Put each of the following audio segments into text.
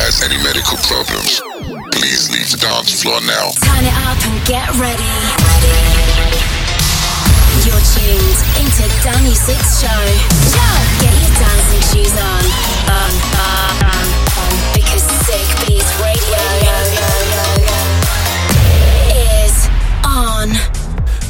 has any medical problems, please leave the dance floor now. Turn it up and get ready. You're tuned into Danny Six Show. Get your dancing shoes on. On,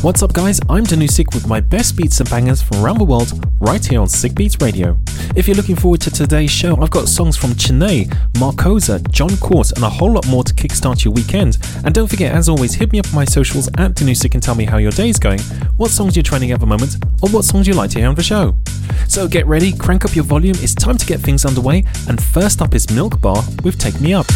What's up, guys? I'm Danu5ik with my best beats and bangers from around the world right here on 5IK Beats Radio. If you're looking forward to today's show, I've got songs from Chene, Marcosa, John Court, and a whole lot more to kickstart your weekend. And don't forget, as always, hit me up on my socials at Danu5ik and tell me how your day's going, what songs you're training at the moment, or what songs you'd like to hear on the show. So get ready, crank up your volume, it's time to get things underway, and first up is Milk Bar with Take Me Up.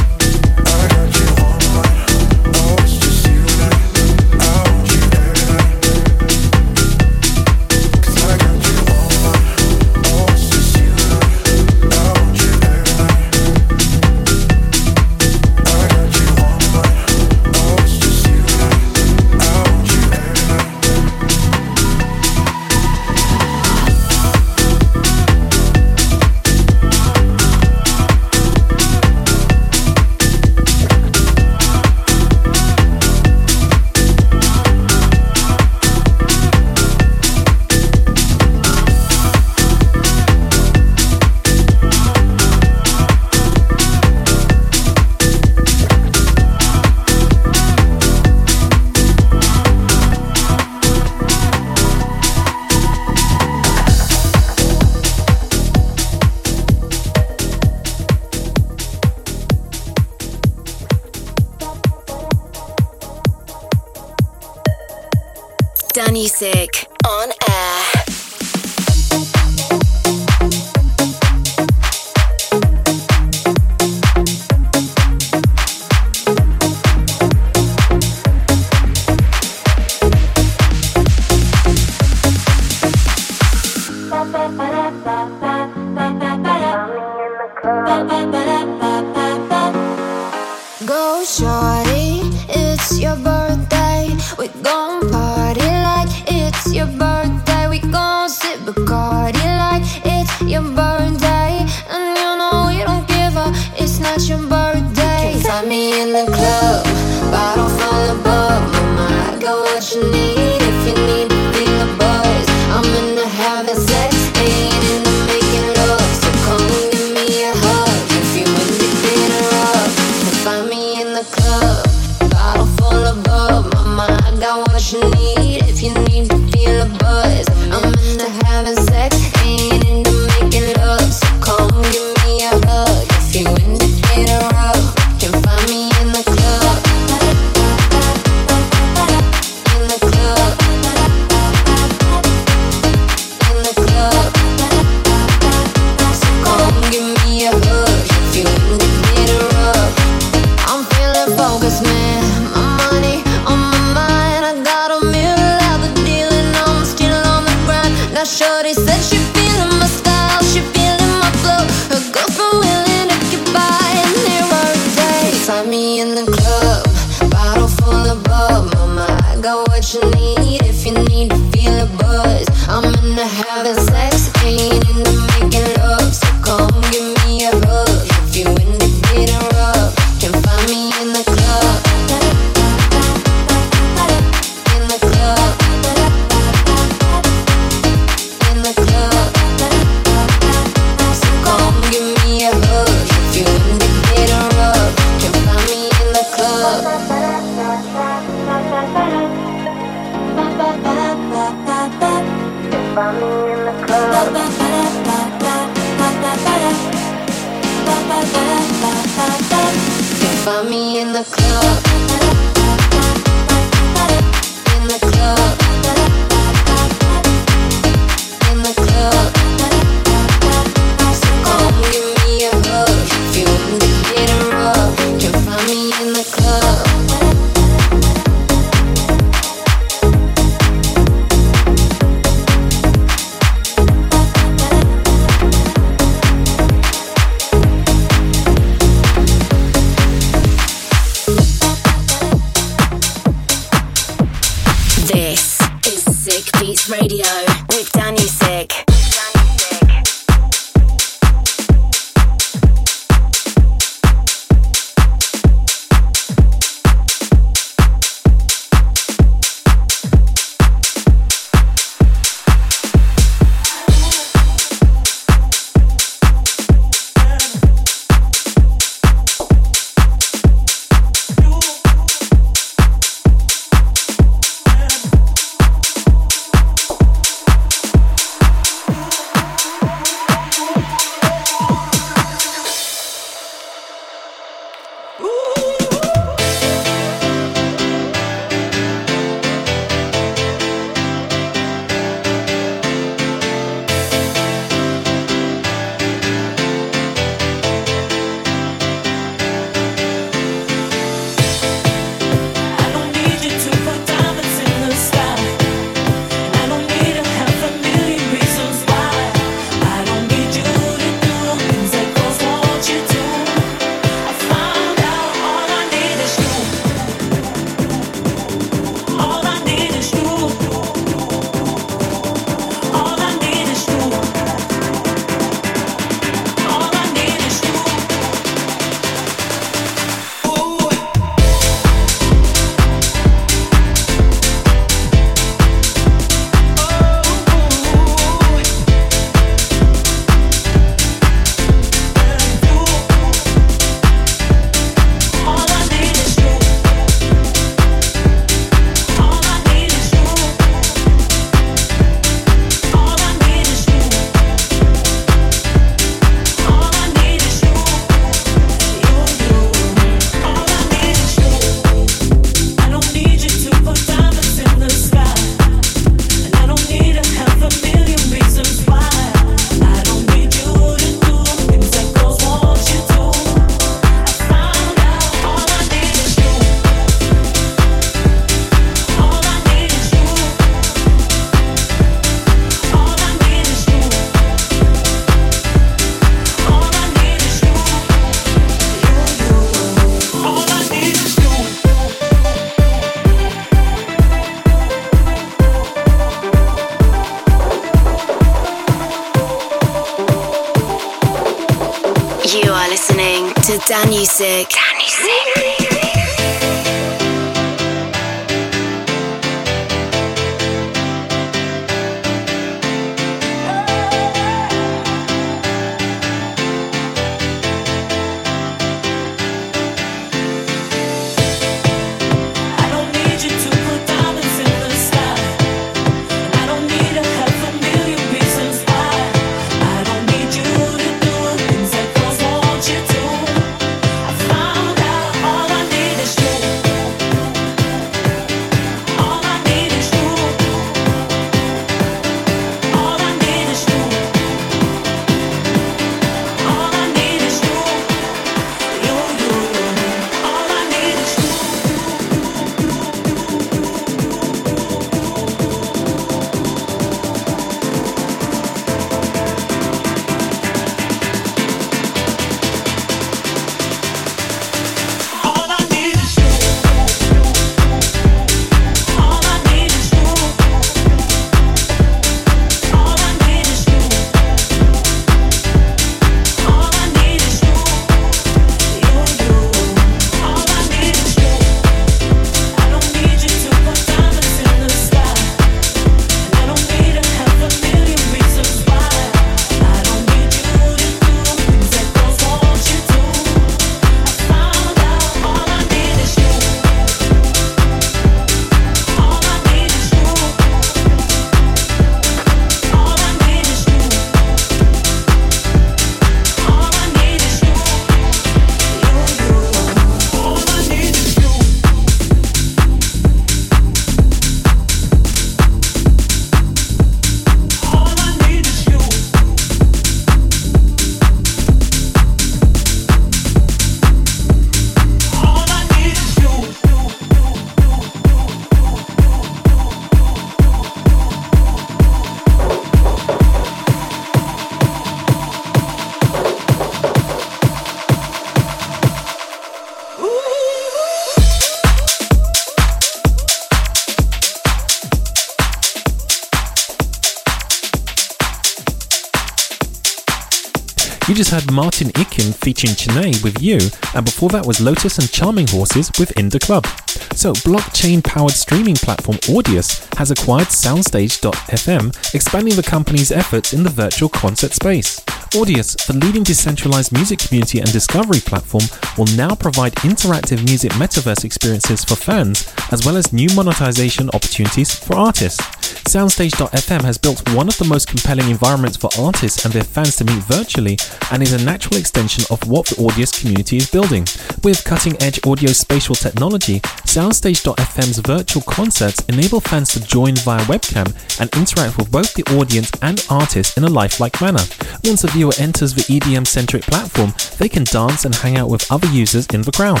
Just had Martin Ikin featuring Chennai with You, and before that was Lotus and Charming Horses with In the Club. So, blockchain powered streaming platform Audius has acquired Soundstage.fm, expanding the company's efforts in the virtual concert space. Audius, the leading decentralized music community and discovery platform, will now provide interactive music metaverse experiences for fans, as well as new monetization opportunities for artists. Soundstage.fm has built one of the most compelling environments for artists and their fans to meet virtually and is a natural extension of what the Audius community is building. With cutting edge audio spatial technology, Soundstage.fm's virtual concerts enable fans to join via webcam and interact with both the audience and artists in a lifelike manner. Once a viewer enters the EDM centric platform, they can dance and hang out with other users in the crowd.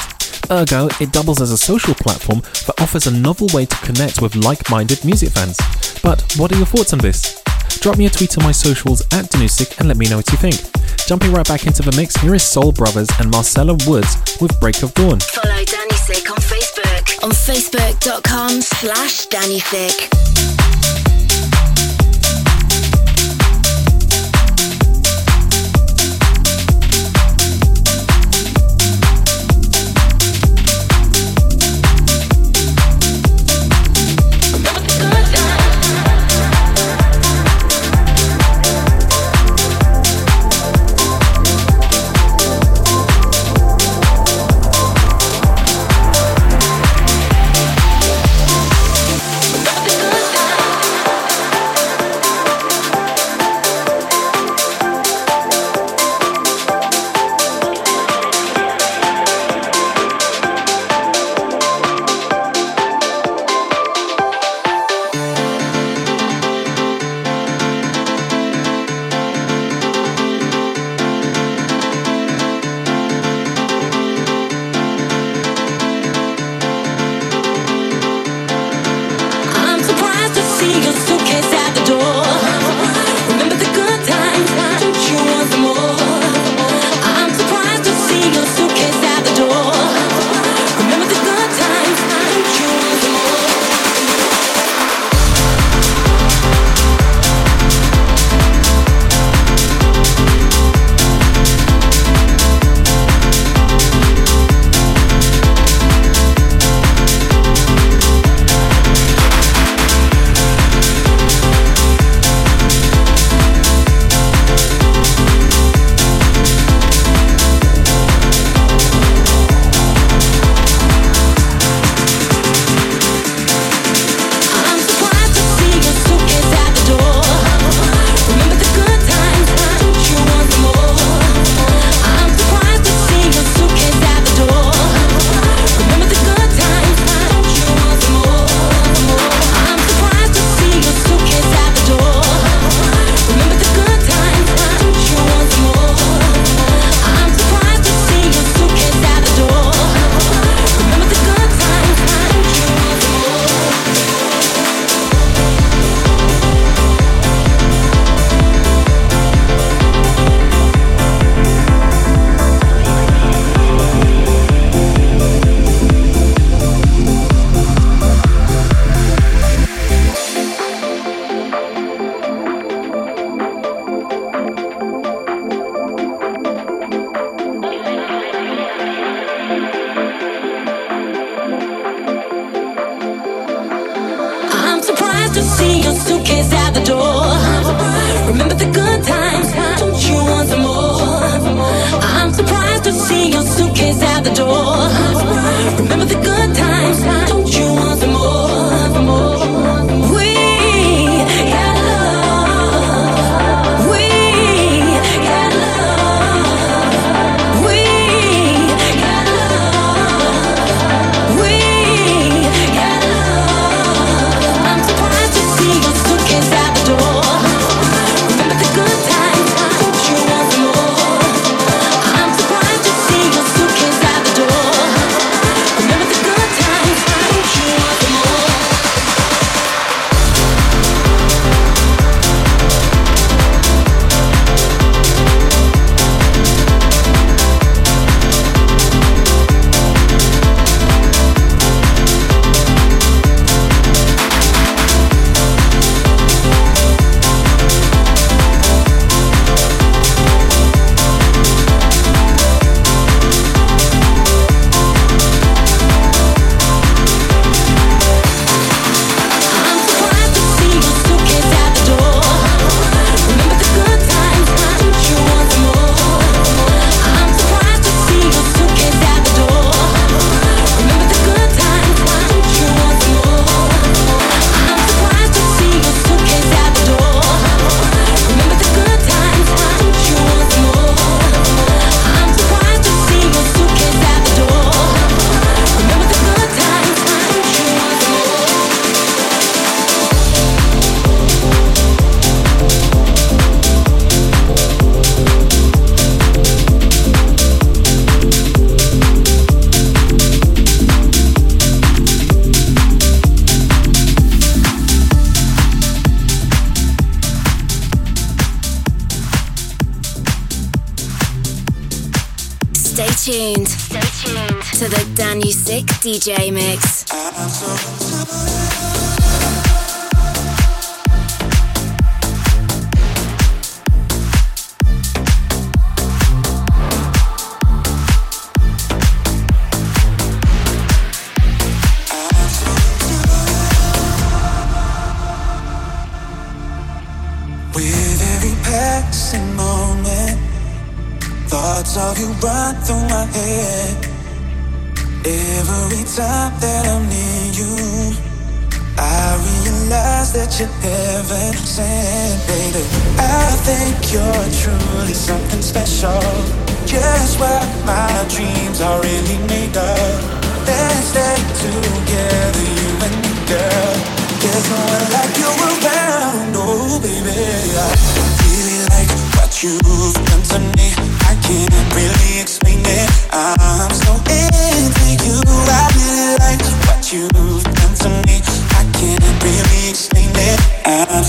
Ergo, it doubles as a social platform that offers a novel way to connect with like minded music fans. But what are your thoughts on this? Drop me a tweet on my socials at Danu5ik and let me know what you think. Jumping right back into the mix, here is Soul Brothers and Marcella Woods with Break of Dawn. Follow Danny Sick on Facebook on facebook.com slash Danny.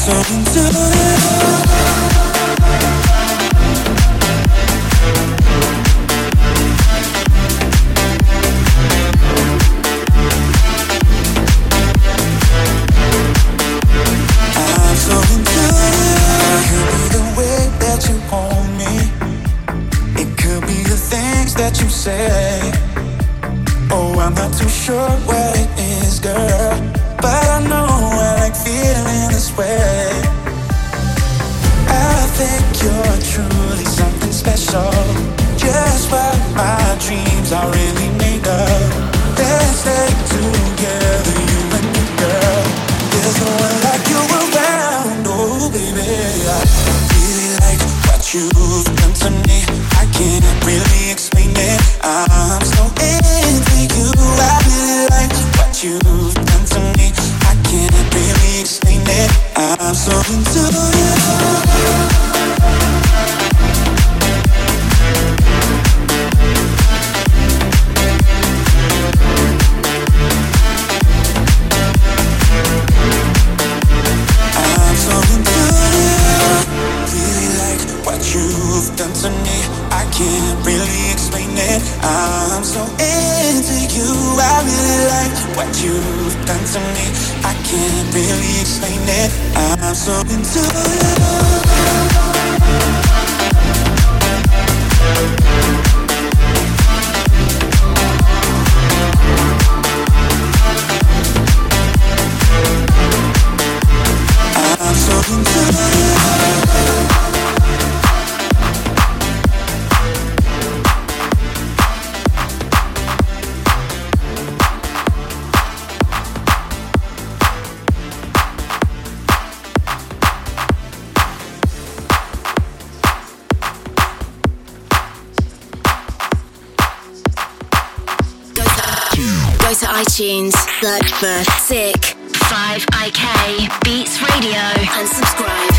something to do. iTunes, search for Sick 5IK Beats Radio and subscribe.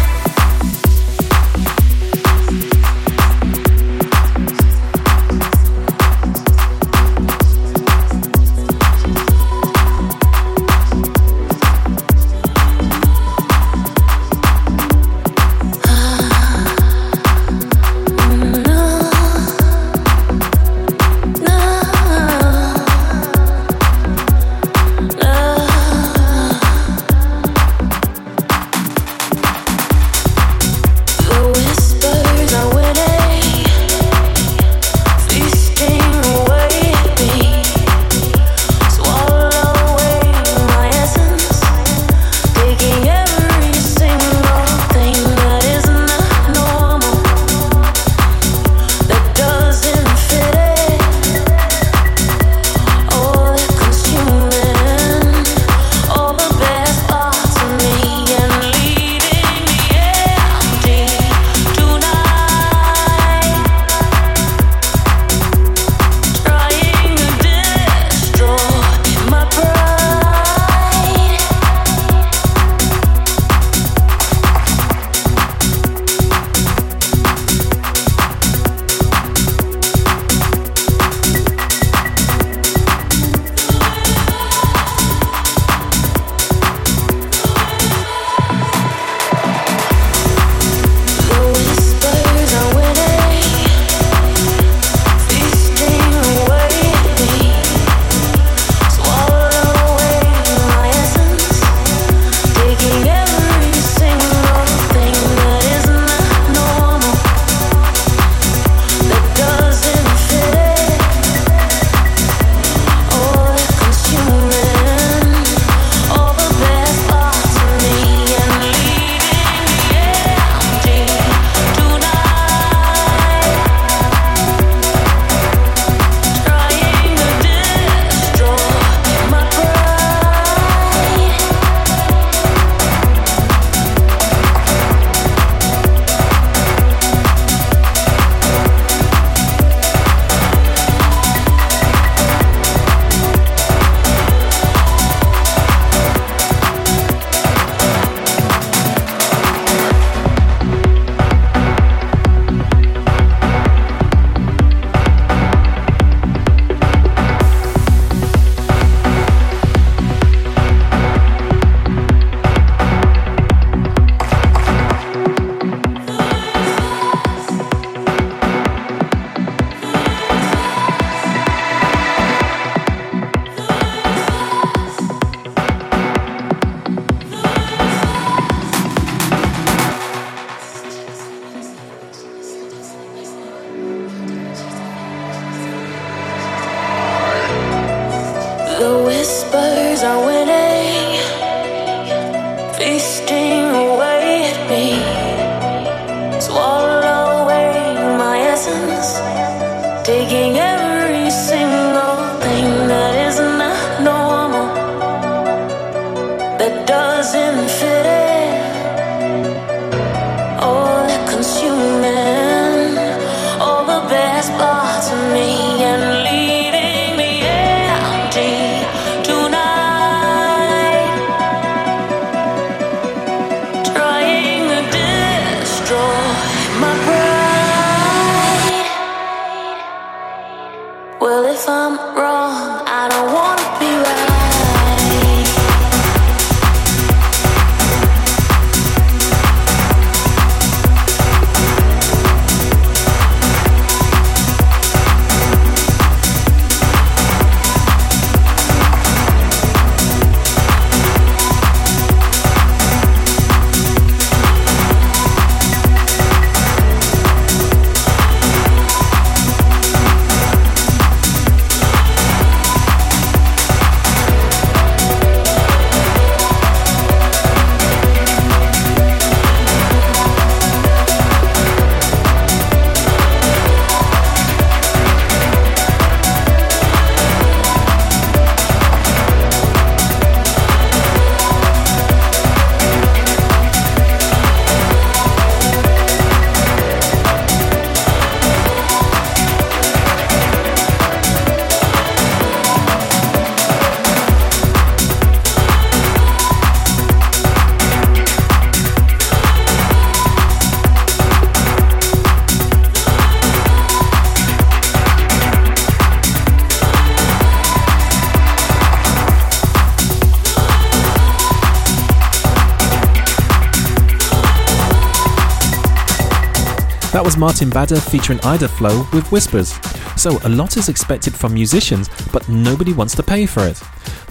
That was Martin Bader featuring Ida Flow with Whispers. So a lot is expected from musicians, but nobody wants to pay for it.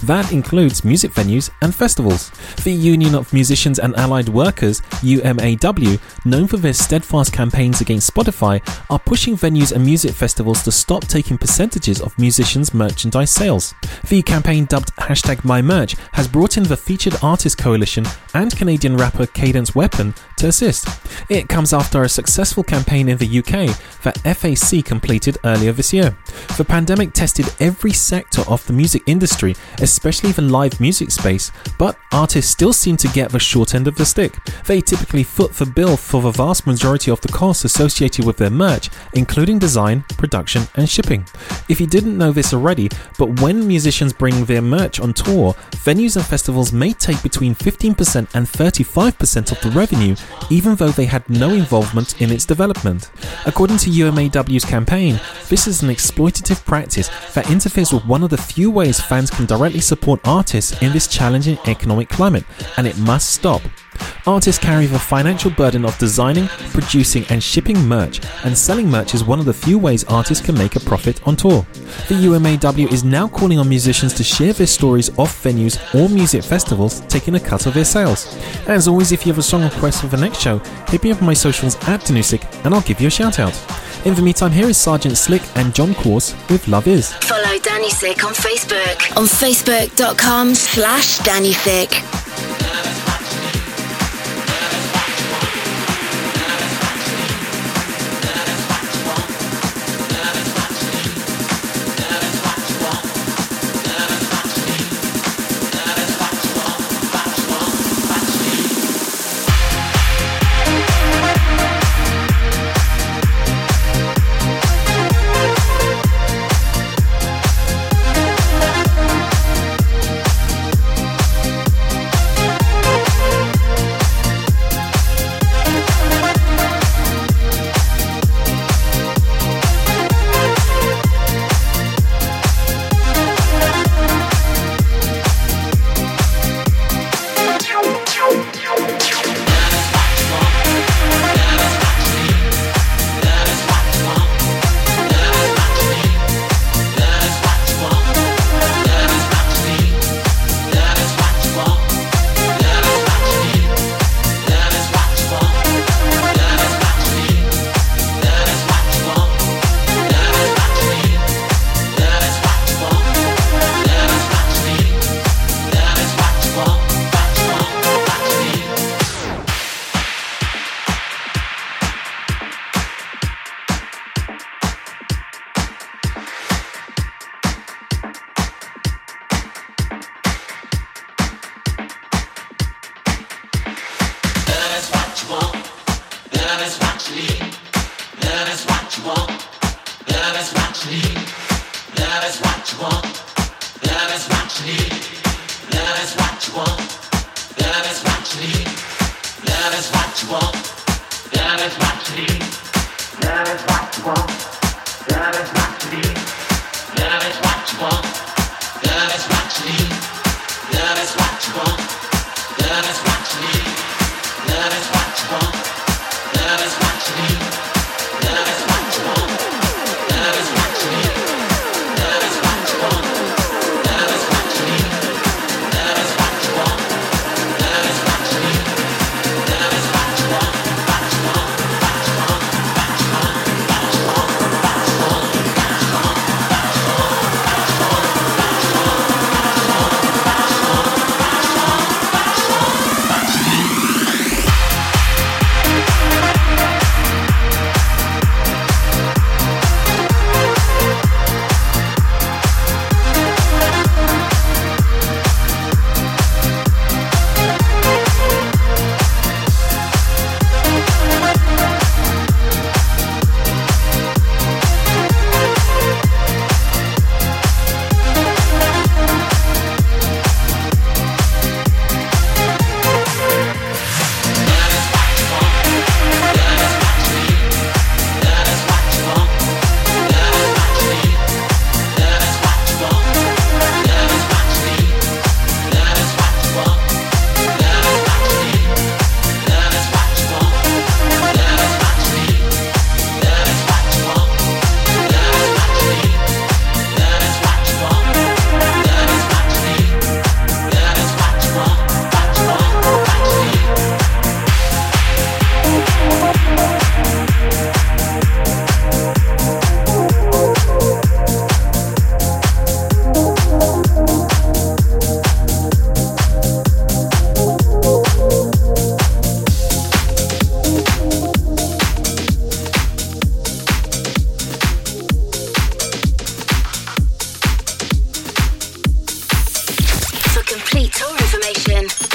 That includes music venues and festivals. The Union of Musicians and Allied Workers, UMAW, known for their steadfast campaigns against Spotify, are pushing venues and music festivals to stop taking percentages of musicians' merchandise sales. The campaign dubbed hashtag MyMerch has brought in the Featured Artist Coalition and Canadian rapper Cadence Weapon to assist. It comes after a successful campaign in the UK that FAC completed earlier this year. The pandemic tested every sector of the music industry, especially the live music space, but artists still seem to get the short end of the stick. They typically foot the bill for the vast majority of the costs associated with their merch, including design, production, and shipping. If you didn't know this already, but when musicians bring their merch on tour, venues and festivals may take between 15% and 35% of the revenue, even though they had no involvement in its development. According to UMAW's campaign, this is an exploitative practice that interferes with one of the few ways fans can directly support artists in this challenging economic climate, and it must stop. Artists carry the financial burden of designing, producing, and shipping merch, and selling merch is one of the few ways artists can make a profit on tour. The UMAW is now calling on musicians to share their stories off venues or music festivals, taking a cut of their sales. As always, if you have a song request for the next show, hit me up on my socials at Danu5ik and I'll give you a shout out. In the meantime, here is Sergeant Slick and John Course with Love Is. Follow Danu5ik on Facebook on facebook.com slash Danu5ik. Bye.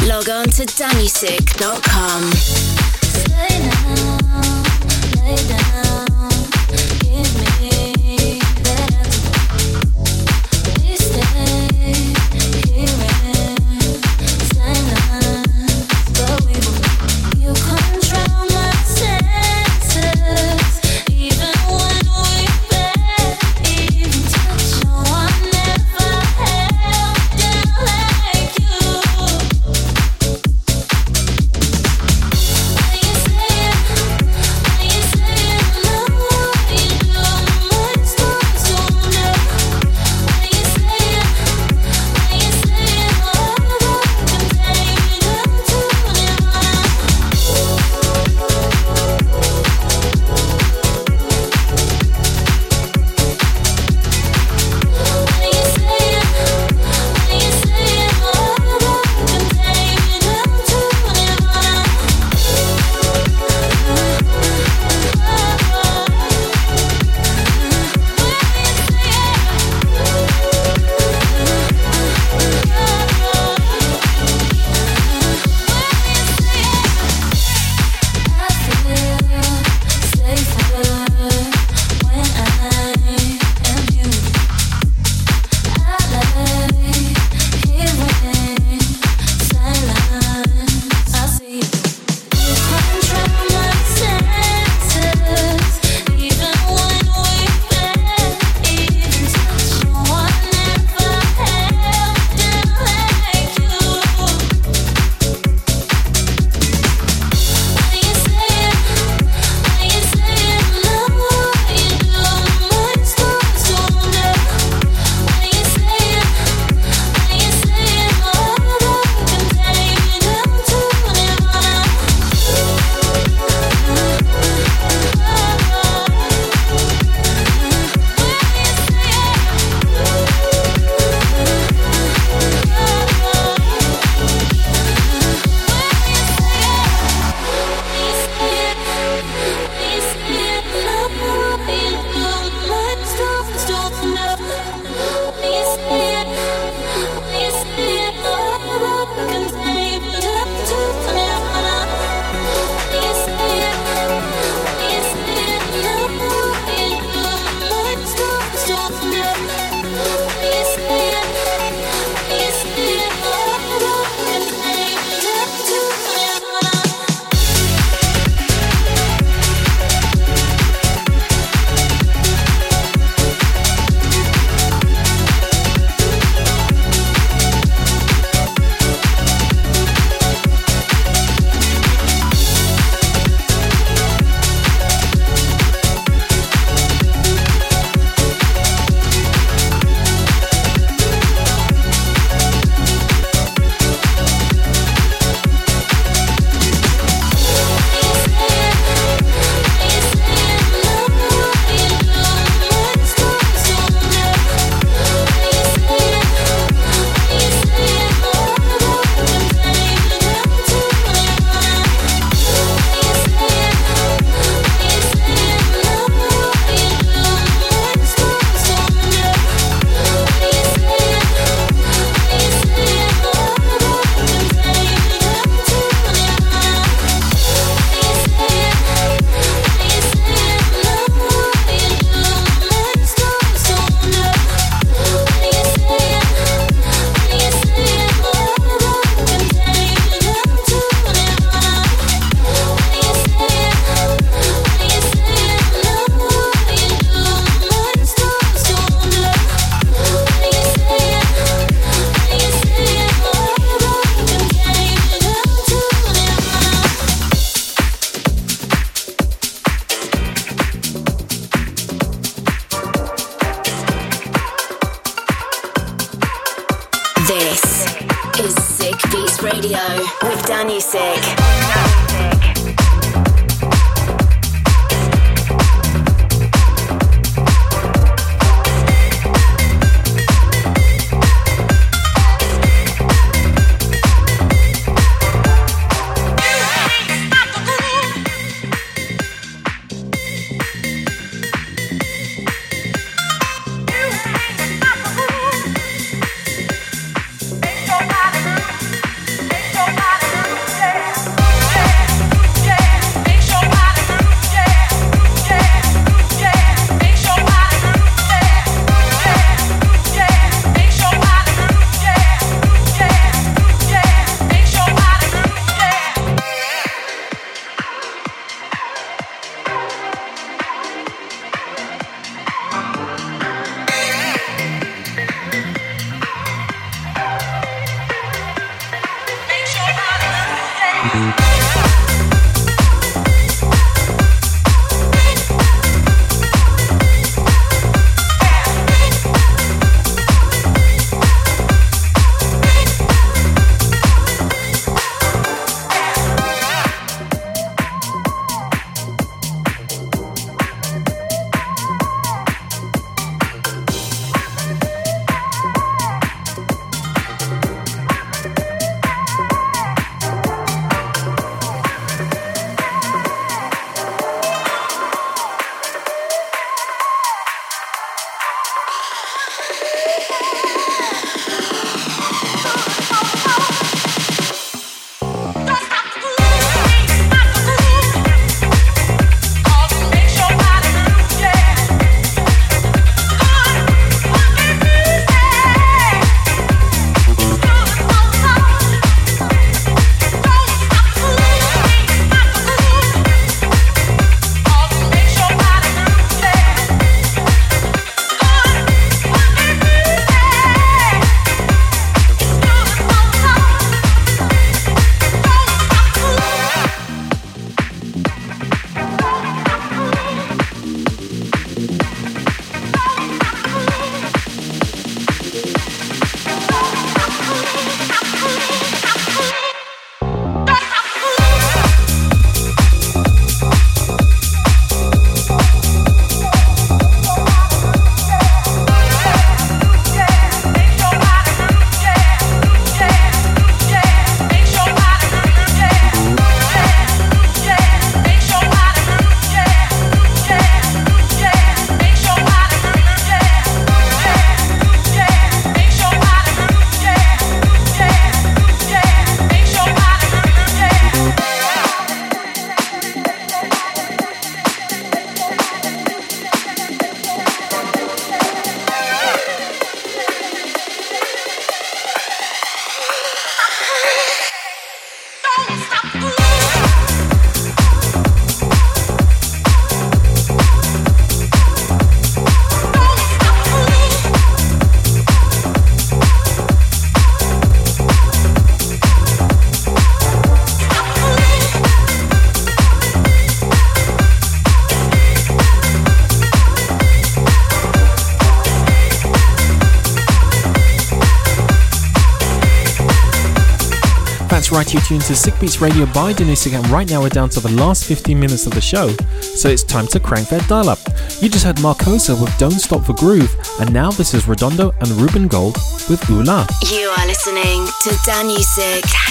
log on to danu5ik.com. Lay down, lay down. You tuned to 5IK Beats Radio by Danu5ik, and right now we're down to the last 15 minutes of the show, so it's time to crank that dial up. You just heard Marcosa with Don't Stop the Groove, and now this is Redondo and Ruben Gold with Ula. You are listening to. Danu5ik.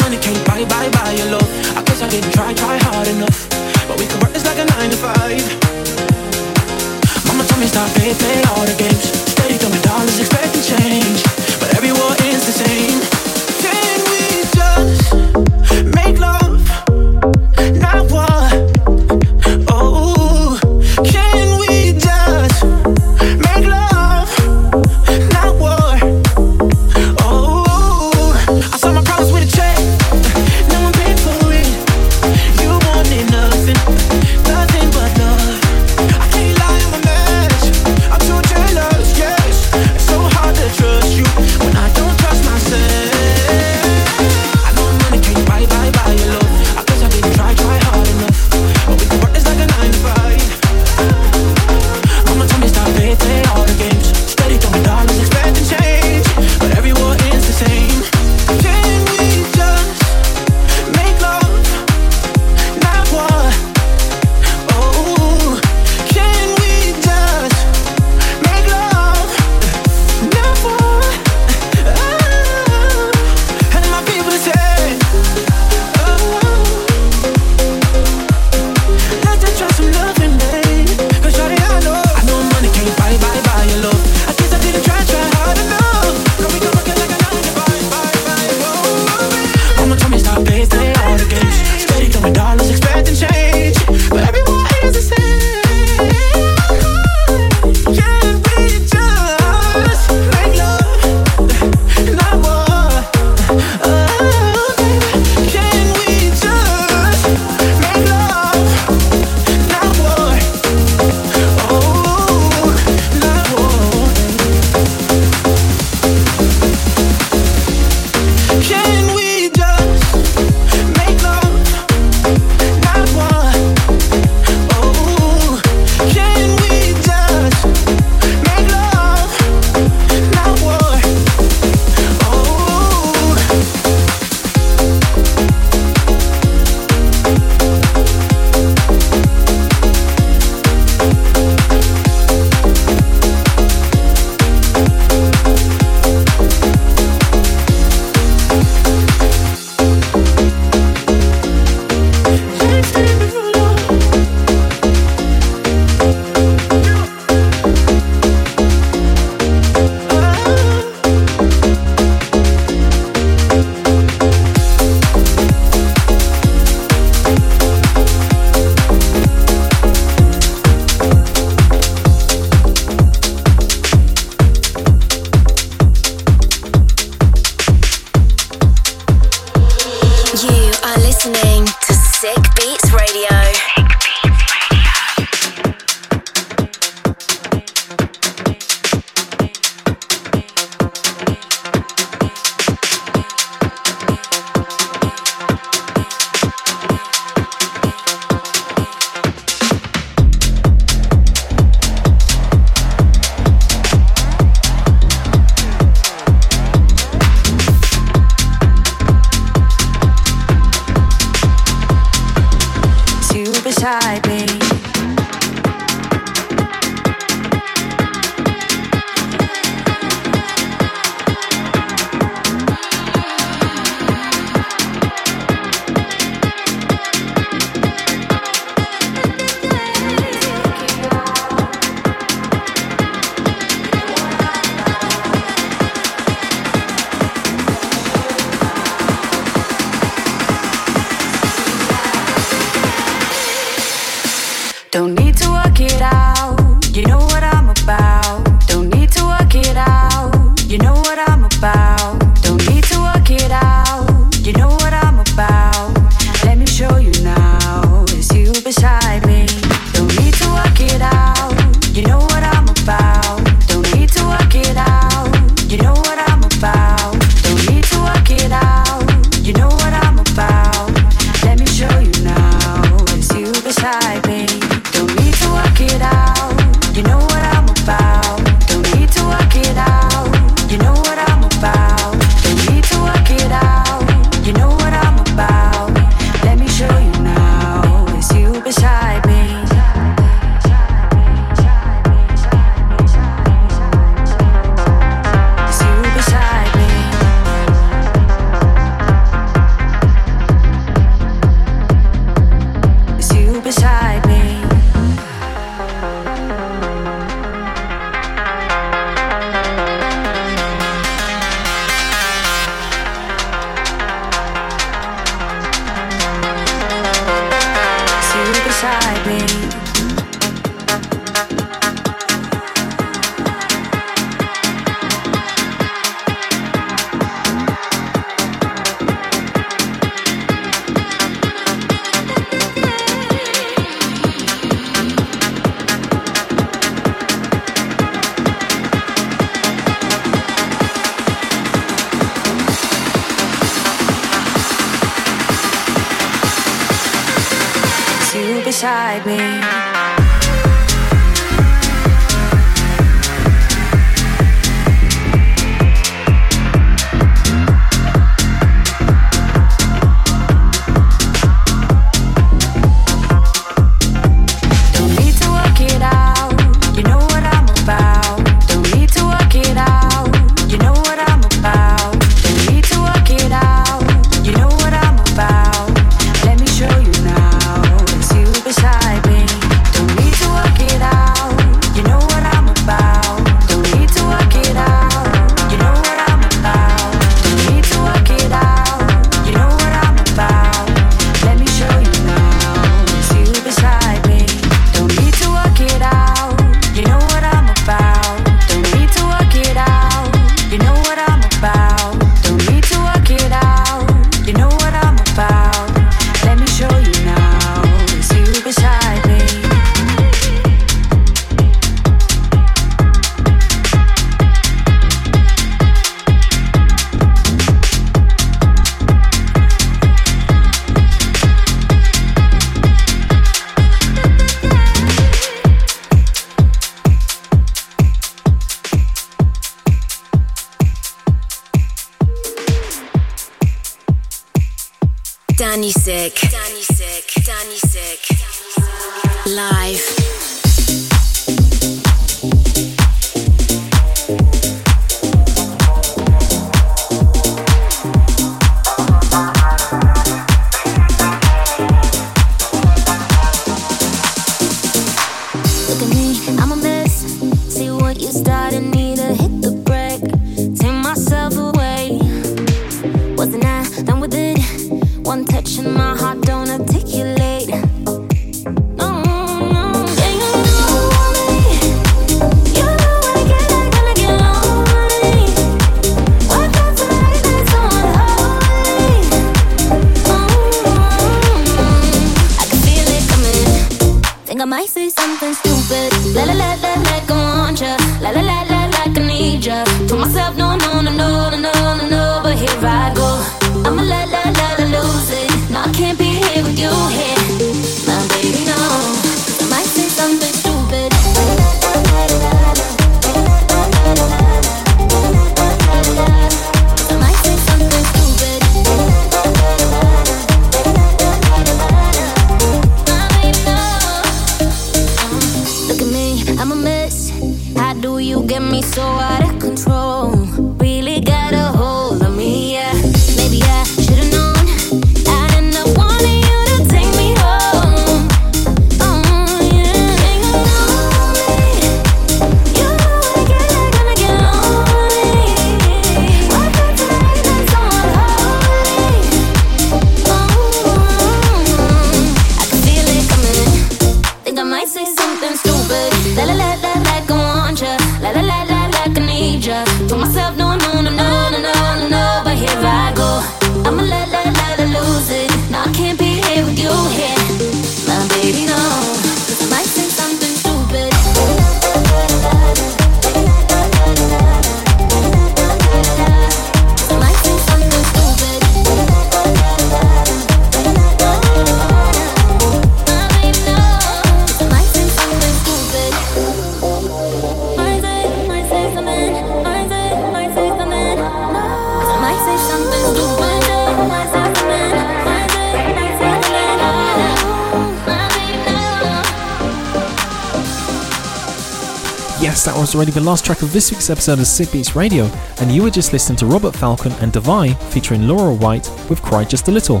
Already the last track of this week's episode of 5IK Beats Radio, and you were just listening to Robert Falcon and Divide featuring Laura White with Cry Just a Little.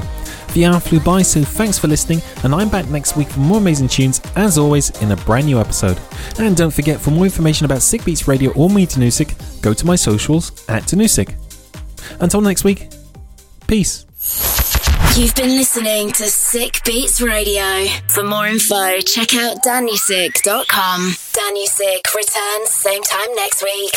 The hour flew by, so thanks for listening, and I'm back next week for more amazing tunes, as always, in a brand new episode. And don't forget, for more information about 5IK Beats Radio or me, Danu5ik, go to my socials at Danu5ik. Until next week, peace. You've been listening to 5IK Beats Radio. For more info, check out danu5ik.com. Danu5ik returns same time next week.